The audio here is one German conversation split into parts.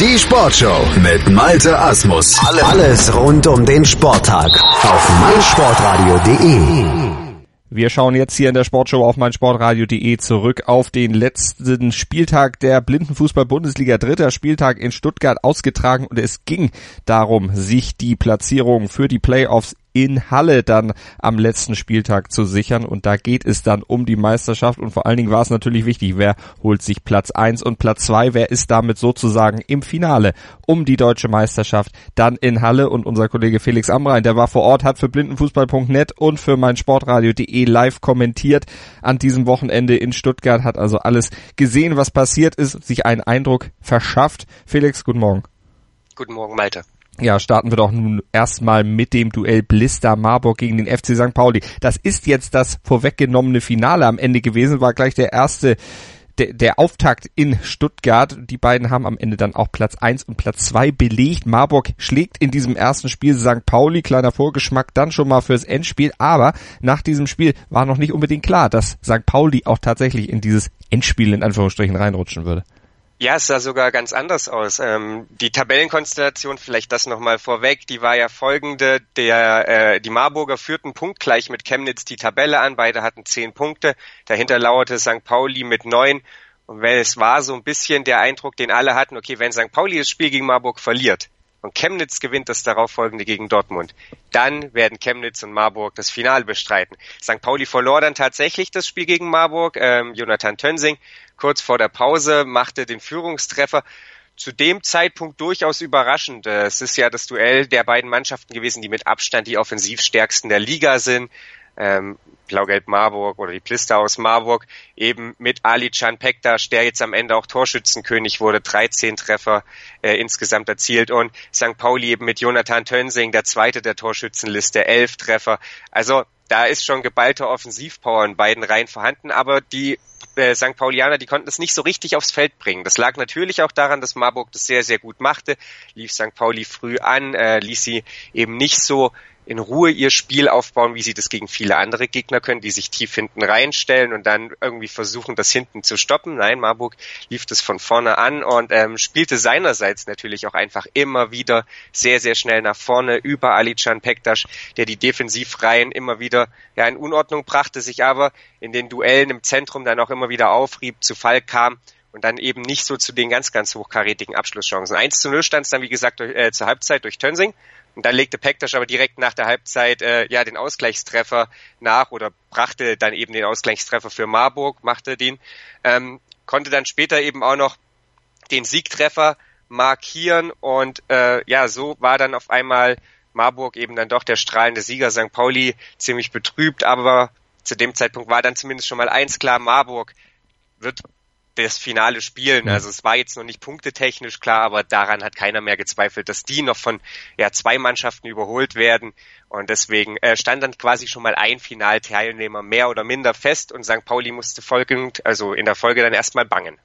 Die Sportshow mit Malte Asmus. Alles rund um den Sporttag auf meinsportradio.de. Wir schauen jetzt hier in der Sportshow auf meinsportradio.de zurück auf den letzten Spieltag der Blindenfußball-Bundesliga. Dritter Spieltag in Stuttgart ausgetragen und es ging darum, sich die Platzierung für die Playoffs in Halle dann am letzten Spieltag zu sichern. Und da geht es dann um die Meisterschaft. Und vor allen Dingen war es natürlich wichtig, wer holt sich Platz eins und Platz zwei wer ist damit sozusagen im Finale um die deutsche Meisterschaft dann in Halle. Und unser Kollege Felix Amrein, der war vor Ort, hat für blindenfußball.net und für mein Sportradio.de live kommentiert an diesem Wochenende in Stuttgart, hat also alles gesehen, was passiert ist, sich einen Eindruck verschafft. Felix, guten Morgen. Guten Morgen, Malte. Ja, starten wir doch nun erstmal mit dem Duell Blister Marburg gegen den FC St. Pauli. Das ist jetzt das vorweggenommene Finale am Ende gewesen, war gleich der erste der, der Auftakt in Stuttgart. Die beiden haben am Ende dann auch Platz eins und Platz zwei belegt. Marburg schlägt in diesem ersten Spiel St. Pauli. Kleiner Vorgeschmack dann schon mal fürs Endspiel. Aber nach diesem Spiel war noch nicht unbedingt klar, dass St. Pauli auch tatsächlich in dieses Endspiel in Anführungsstrichen reinrutschen würde. Ja, es sah sogar ganz anders aus. Ähm, die Tabellenkonstellation, vielleicht das nochmal vorweg, die war ja folgende. Der, äh, die Marburger führten punktgleich mit Chemnitz die Tabelle an. Beide hatten zehn Punkte. Dahinter lauerte St. Pauli mit neun. Und wenn es war so ein bisschen der Eindruck, den alle hatten, okay, wenn St. Pauli das Spiel gegen Marburg verliert, und Chemnitz gewinnt das darauffolgende gegen Dortmund, dann werden Chemnitz und Marburg das Finale bestreiten. St. Pauli verlor dann tatsächlich das Spiel gegen Marburg. Ähm, Jonathan Tönsing kurz vor der Pause machte den Führungstreffer. Zu dem Zeitpunkt durchaus überraschend. Es ist ja das Duell der beiden Mannschaften gewesen, die mit Abstand die offensivstärksten der Liga sind ähm, Blau-Gelb Marburg oder die Plister aus Marburg, eben mit Ali Can Pektas, der jetzt am Ende auch Torschützenkönig wurde, 13 Treffer äh, insgesamt erzielt und St. Pauli eben mit Jonathan Tönsing, der zweite der Torschützenliste, 11 Treffer. Also da ist schon geballte Offensivpower in beiden Reihen vorhanden, aber die äh, St. Paulianer, die konnten es nicht so richtig aufs Feld bringen. Das lag natürlich auch daran, dass Marburg das sehr, sehr gut machte, lief St. Pauli früh an, äh, ließ sie eben nicht so in Ruhe ihr Spiel aufbauen, wie sie das gegen viele andere Gegner können, die sich tief hinten reinstellen und dann irgendwie versuchen, das hinten zu stoppen. Nein, Marburg lief das von vorne an und ähm, spielte seinerseits natürlich auch einfach immer wieder sehr, sehr schnell nach vorne über Alican Pektas, der die Defensivreihen immer wieder ja, in Unordnung brachte, sich aber in den Duellen im Zentrum dann auch immer wieder aufrieb, zu Fall kam und dann eben nicht so zu den ganz, ganz hochkarätigen Abschlusschancen. 1 zu 0 stand es dann, wie gesagt, durch, äh, zur Halbzeit durch Tönsing und dann legte Pektas aber direkt nach der Halbzeit äh, ja den Ausgleichstreffer nach oder brachte dann eben den Ausgleichstreffer für Marburg, machte den, ähm, konnte dann später eben auch noch den Siegtreffer markieren und äh, ja, so war dann auf einmal Marburg eben dann doch der strahlende Sieger, St. Pauli ziemlich betrübt, aber zu dem Zeitpunkt war dann zumindest schon mal eins klar, Marburg wird das Finale spielen. Also es war jetzt noch nicht punktetechnisch klar, aber daran hat keiner mehr gezweifelt, dass die noch von ja, zwei Mannschaften überholt werden. Und deswegen äh, stand dann quasi schon mal ein Finalteilnehmer mehr oder minder fest und St. Pauli musste folgend, also in der Folge dann erstmal bangen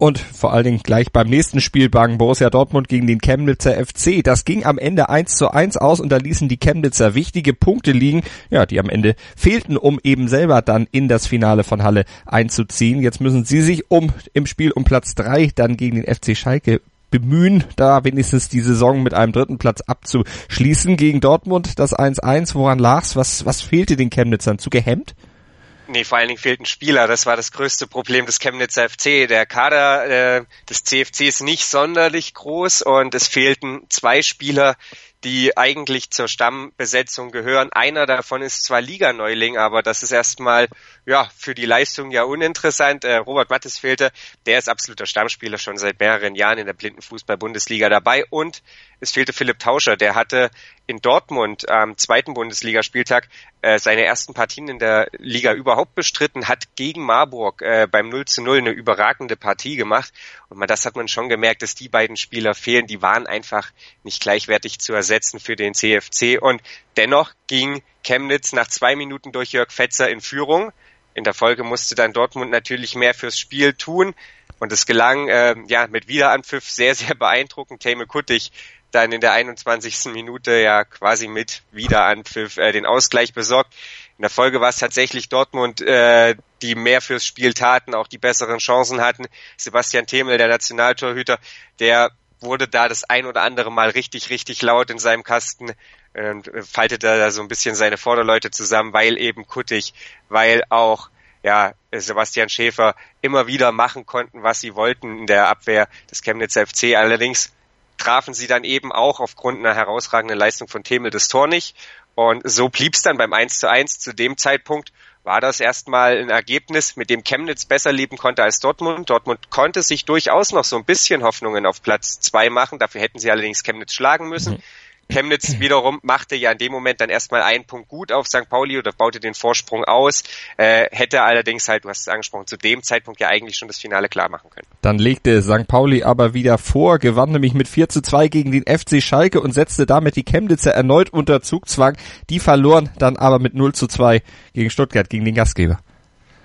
und vor allen Dingen gleich beim nächsten Spiel bangen Borussia Dortmund gegen den Chemnitzer FC. Das ging am Ende 1 zu 1 aus und da ließen die Chemnitzer wichtige Punkte liegen, ja, die am Ende fehlten, um eben selber dann in das Finale von Halle einzuziehen. Jetzt müssen sie sich um im Spiel um Platz 3 dann gegen den FC Schalke bemühen, da wenigstens die Saison mit einem dritten Platz abzuschließen. Gegen Dortmund das 1-1, woran lag's? Was, was fehlte den Chemnitzern? Zu gehemmt? Nee, vor allen Dingen fehlten Spieler. Das war das größte Problem des Chemnitzer FC. Der Kader äh, des CFC ist nicht sonderlich groß und es fehlten zwei Spieler, die eigentlich zur Stammbesetzung gehören. Einer davon ist zwar Liganeuling, aber das ist erstmal ja für die Leistung ja uninteressant. Äh, Robert Mattes fehlte, der ist absoluter Stammspieler schon seit mehreren Jahren in der Blindenfußball-Bundesliga dabei und es fehlte Philipp Tauscher, der hatte in Dortmund am zweiten Bundesligaspieltag äh, seine ersten Partien in der Liga überhaupt bestritten, hat gegen Marburg äh, beim 0 zu 0 eine überragende Partie gemacht. Und man, das hat man schon gemerkt, dass die beiden Spieler fehlen. Die waren einfach nicht gleichwertig zu ersetzen für den CFC. Und dennoch ging Chemnitz nach zwei Minuten durch Jörg Fetzer in Führung. In der Folge musste dann Dortmund natürlich mehr fürs Spiel tun. Und es gelang äh, ja mit Wiederanpfiff sehr, sehr beeindruckend. Tame Kuttig dann in der 21. Minute ja quasi mit Wiederanpfiff äh, den Ausgleich besorgt. In der Folge war es tatsächlich Dortmund, äh, die mehr fürs Spiel taten, auch die besseren Chancen hatten. Sebastian Themel, der Nationaltorhüter, der wurde da das ein oder andere Mal richtig, richtig laut in seinem Kasten und faltete da so ein bisschen seine Vorderleute zusammen, weil eben Kuttig, weil auch ja, Sebastian Schäfer immer wieder machen konnten, was sie wollten in der Abwehr des Chemnitz FC. Allerdings trafen sie dann eben auch aufgrund einer herausragenden Leistung von Themel das Tor nicht. Und so blieb's dann beim 1 zu 1 zu dem Zeitpunkt war das erstmal ein Ergebnis, mit dem Chemnitz besser leben konnte als Dortmund. Dortmund konnte sich durchaus noch so ein bisschen Hoffnungen auf Platz zwei machen. Dafür hätten sie allerdings Chemnitz schlagen müssen. Mhm. Chemnitz wiederum machte ja in dem Moment dann erstmal einen Punkt gut auf St. Pauli oder baute den Vorsprung aus, äh, hätte allerdings halt, du hast es angesprochen, zu dem Zeitpunkt ja eigentlich schon das Finale klar machen können. Dann legte St. Pauli aber wieder vor, gewann nämlich mit 4 zu 2 gegen den FC Schalke und setzte damit die Chemnitzer erneut unter Zugzwang. Die verloren dann aber mit 0 zu 2 gegen Stuttgart, gegen den Gastgeber.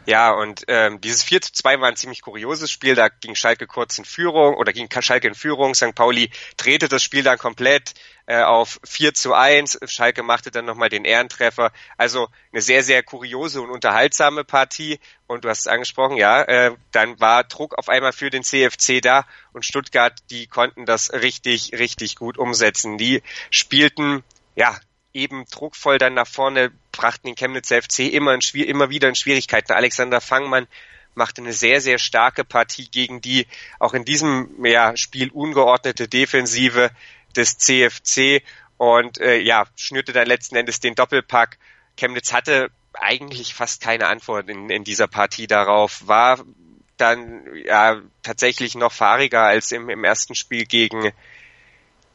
Ja, und ähm, dieses 4 zu 2 war ein ziemlich kurioses Spiel. Da ging Schalke kurz in Führung oder ging Schalke in Führung. St. Pauli drehte das Spiel dann komplett äh, auf 4 zu 1. Schalke machte dann nochmal den Ehrentreffer. Also eine sehr, sehr kuriose und unterhaltsame Partie. Und du hast es angesprochen, ja, äh, dann war Druck auf einmal für den CFC da und Stuttgart, die konnten das richtig, richtig gut umsetzen. Die spielten ja, eben druckvoll dann nach vorne, brachten den Chemnitzer FC immer, in, immer wieder in Schwierigkeiten. Alexander Fangmann machte eine sehr, sehr starke Partie gegen die auch in diesem ja, Spiel ungeordnete Defensive des CFC und äh, ja, schnürte dann letzten Endes den Doppelpack. Chemnitz hatte eigentlich fast keine Antwort in, in dieser Partie darauf, war dann ja tatsächlich noch fahriger als im, im ersten Spiel gegen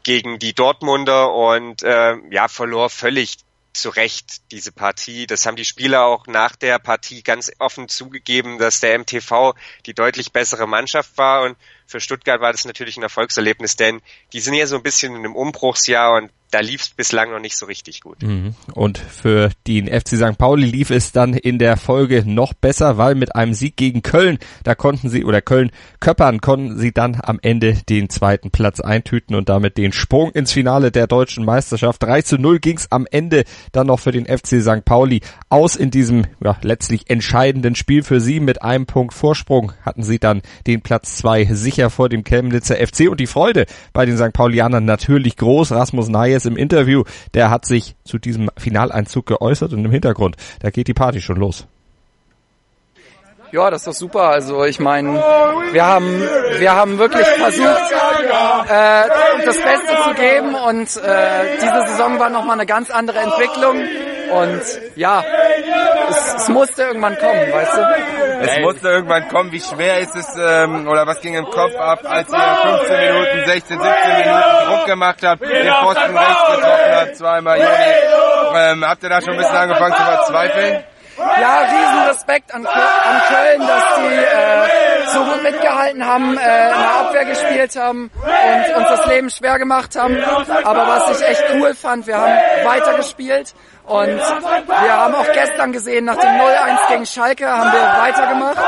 gegen die Dortmunder und äh, ja, verlor völlig zu Recht diese Partie. Das haben die Spieler auch nach der Partie ganz offen zugegeben, dass der MTV die deutlich bessere Mannschaft war und für Stuttgart war das natürlich ein Erfolgserlebnis, denn die sind ja so ein bisschen in einem Umbruchsjahr und da lief es bislang noch nicht so richtig gut. Mhm. Und für den FC St. Pauli lief es dann in der Folge noch besser, weil mit einem Sieg gegen Köln, da konnten sie, oder Köln Köppern, konnten sie dann am Ende den zweiten Platz eintüten und damit den Sprung ins Finale der deutschen Meisterschaft. 3 zu 0 ging es am Ende dann noch für den FC St. Pauli aus in diesem ja, letztlich entscheidenden Spiel für sie. Mit einem Punkt Vorsprung hatten sie dann den Platz zwei sicher vor dem Chemnitzer FC und die Freude bei den St. Paulianern natürlich groß. Rasmus Nayes im Interview, der hat sich zu diesem Finaleinzug geäußert und im Hintergrund, da geht die Party schon los. Ja, das ist doch super. Also ich meine, wir haben wir haben wirklich versucht, äh, das Beste zu geben und äh, diese Saison war nochmal eine ganz andere Entwicklung. Und ja, es, es musste irgendwann kommen, weißt du? Es musste irgendwann kommen. Wie schwer ist es, ähm, oder was ging im Kopf ab, als ihr 15 Minuten, 16, 17 Minuten Druck gemacht habt, den Pfosten rechts getroffen habt, zweimal Juni. Ähm, habt ihr da schon ein bisschen angefangen zu verzweifeln? Ja, riesen Respekt an, an Köln, dass die äh, so gut mitgehalten haben, äh, in der Abwehr gespielt haben und uns das Leben schwer gemacht haben. Aber was ich echt cool fand, wir haben weitergespielt und wir haben auch gestern gesehen, nach dem 0-1 gegen Schalke haben wir weitergemacht.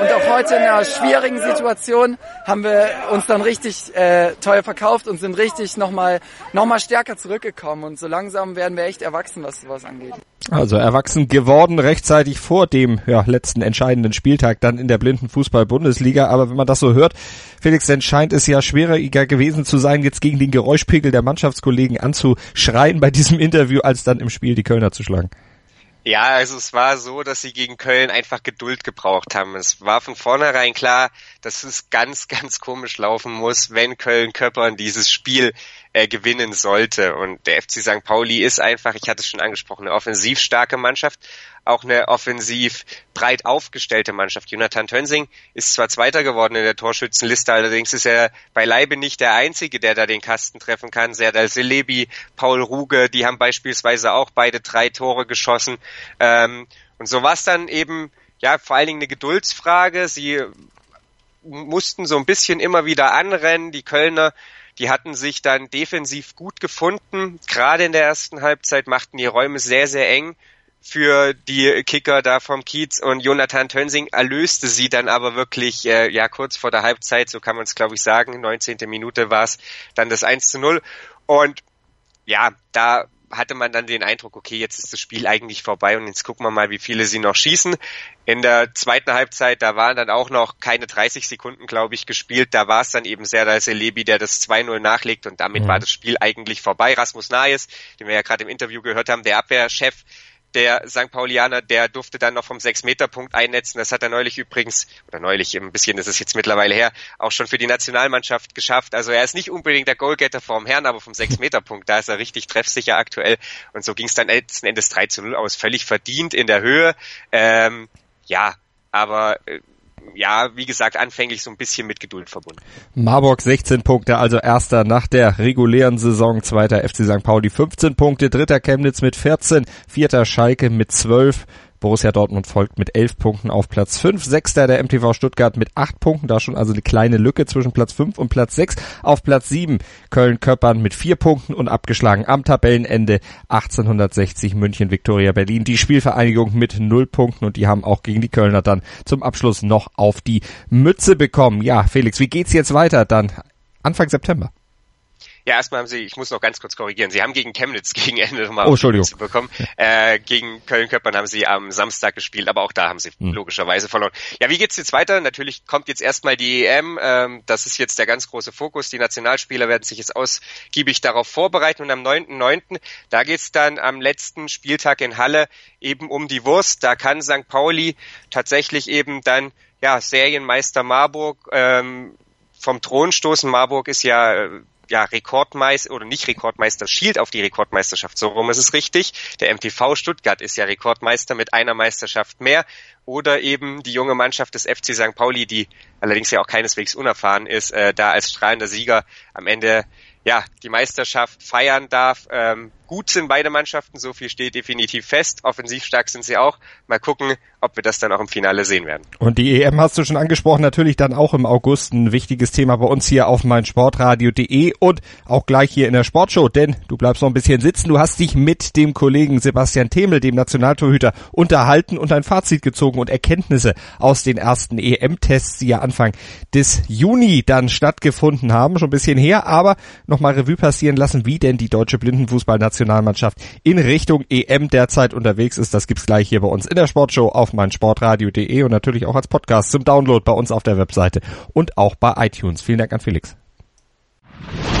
Und auch heute in einer schwierigen Situation haben wir uns dann richtig äh, teuer verkauft und sind richtig nochmal noch mal stärker zurückgekommen. Und so langsam werden wir echt erwachsen, was sowas angeht. Also erwachsen geworden, rechtzeitig vor dem ja, letzten entscheidenden Spieltag dann in der blinden Fußball-Bundesliga. Aber wenn man das so hört, Felix, dann scheint es ja schwieriger gewesen zu sein, jetzt gegen den Geräuschpegel der Mannschaftskollegen anzuschreien bei diesem Interview, als dann im Spiel die Kölner zu schlagen. Ja, also es war so, dass sie gegen Köln einfach Geduld gebraucht haben. Es war von vornherein klar, dass es ganz, ganz komisch laufen muss, wenn Köln Köppern dieses Spiel äh, gewinnen sollte. Und der FC St. Pauli ist einfach, ich hatte es schon angesprochen, eine offensiv starke Mannschaft, auch eine offensiv breit aufgestellte Mannschaft. Jonathan Tönsing ist zwar Zweiter geworden in der Torschützenliste, allerdings ist er beileibe nicht der Einzige, der da den Kasten treffen kann. Serdal Selebi, Paul Ruge, die haben beispielsweise auch beide drei Tore geschossen. Ähm, und so war es dann eben ja vor allen Dingen eine Geduldsfrage. Sie mussten so ein bisschen immer wieder anrennen. Die Kölner die hatten sich dann defensiv gut gefunden. Gerade in der ersten Halbzeit machten die Räume sehr, sehr eng für die Kicker da vom Kiez und Jonathan Tönsing erlöste sie dann aber wirklich äh, ja kurz vor der Halbzeit, so kann man es glaube ich sagen, 19. Minute war es dann das 1 zu 0 und ja, da hatte man dann den Eindruck, okay, jetzt ist das Spiel eigentlich vorbei und jetzt gucken wir mal, wie viele sie noch schießen. In der zweiten Halbzeit, da waren dann auch noch keine 30 Sekunden, glaube ich, gespielt. Da war es dann eben Serdar Selebi, der das 2-0 nachlegt und damit mhm. war das Spiel eigentlich vorbei. Rasmus Nayes, den wir ja gerade im Interview gehört haben, der Abwehrchef, der St. Paulianer, der durfte dann noch vom 6-Meter-Punkt einnetzen. Das hat er neulich übrigens, oder neulich ein bisschen, ist jetzt mittlerweile her, auch schon für die Nationalmannschaft geschafft. Also er ist nicht unbedingt der Goalgetter vorm Herrn, aber vom 6-Meter-Punkt, da ist er richtig treffsicher aktuell. Und so ging es dann letzten Endes 3 zu 0 aus, völlig verdient in der Höhe. Ähm, ja, aber äh, ja, wie gesagt, anfänglich so ein bisschen mit Geduld verbunden. Marburg 16 Punkte, also erster nach der regulären Saison, zweiter FC St. Pauli 15 Punkte, dritter Chemnitz mit 14, vierter Schalke mit 12, Borussia Dortmund folgt mit elf Punkten auf Platz fünf. Sechster der MTV Stuttgart mit acht Punkten. Da schon also eine kleine Lücke zwischen Platz fünf und Platz sechs. Auf Platz sieben Köln-Köppern mit vier Punkten und abgeschlagen am Tabellenende 1860 München Viktoria Berlin. Die Spielvereinigung mit null Punkten und die haben auch gegen die Kölner dann zum Abschluss noch auf die Mütze bekommen. Ja, Felix, wie geht's jetzt weiter dann Anfang September? Ja, erstmal haben sie, ich muss noch ganz kurz korrigieren, sie haben gegen Chemnitz gegen Ende nochmal oh, Entschuldigung. bekommen. Äh, gegen Köln-Köppern haben sie am Samstag gespielt, aber auch da haben sie hm. logischerweise verloren. Ja, wie geht's jetzt weiter? Natürlich kommt jetzt erstmal die EM, ähm, das ist jetzt der ganz große Fokus. Die Nationalspieler werden sich jetzt ausgiebig darauf vorbereiten und am 9.9., da geht's dann am letzten Spieltag in Halle eben um die Wurst. Da kann St. Pauli tatsächlich eben dann ja, Serienmeister Marburg ähm, vom Thron stoßen. Marburg ist ja äh, ja, Rekordmeister oder nicht Rekordmeister, schielt auf die Rekordmeisterschaft. So rum ist es richtig. Der MTV Stuttgart ist ja Rekordmeister mit einer Meisterschaft mehr. Oder eben die junge Mannschaft des FC St. Pauli, die allerdings ja auch keineswegs unerfahren ist, äh, da als strahlender Sieger am Ende ja die Meisterschaft feiern darf. Ähm, gut sind beide Mannschaften, so viel steht definitiv fest. Offensiv stark sind sie auch. Mal gucken, ob wir das dann auch im Finale sehen werden. Und die EM hast du schon angesprochen, natürlich dann auch im August ein wichtiges Thema bei uns hier auf meinsportradio.de und auch gleich hier in der Sportshow, denn du bleibst noch ein bisschen sitzen. Du hast dich mit dem Kollegen Sebastian Themel, dem Nationaltorhüter, unterhalten und ein Fazit gezogen und Erkenntnisse aus den ersten EM-Tests, die ja Anfang des Juni dann stattgefunden haben, schon ein bisschen her, aber nochmal Revue passieren lassen, wie denn die deutsche Blindenfußballnation Nationalmannschaft in Richtung EM derzeit unterwegs ist. Das gibt's gleich hier bei uns in der Sportshow auf meinsportradio.de und natürlich auch als Podcast zum Download bei uns auf der Webseite und auch bei iTunes. Vielen Dank an Felix.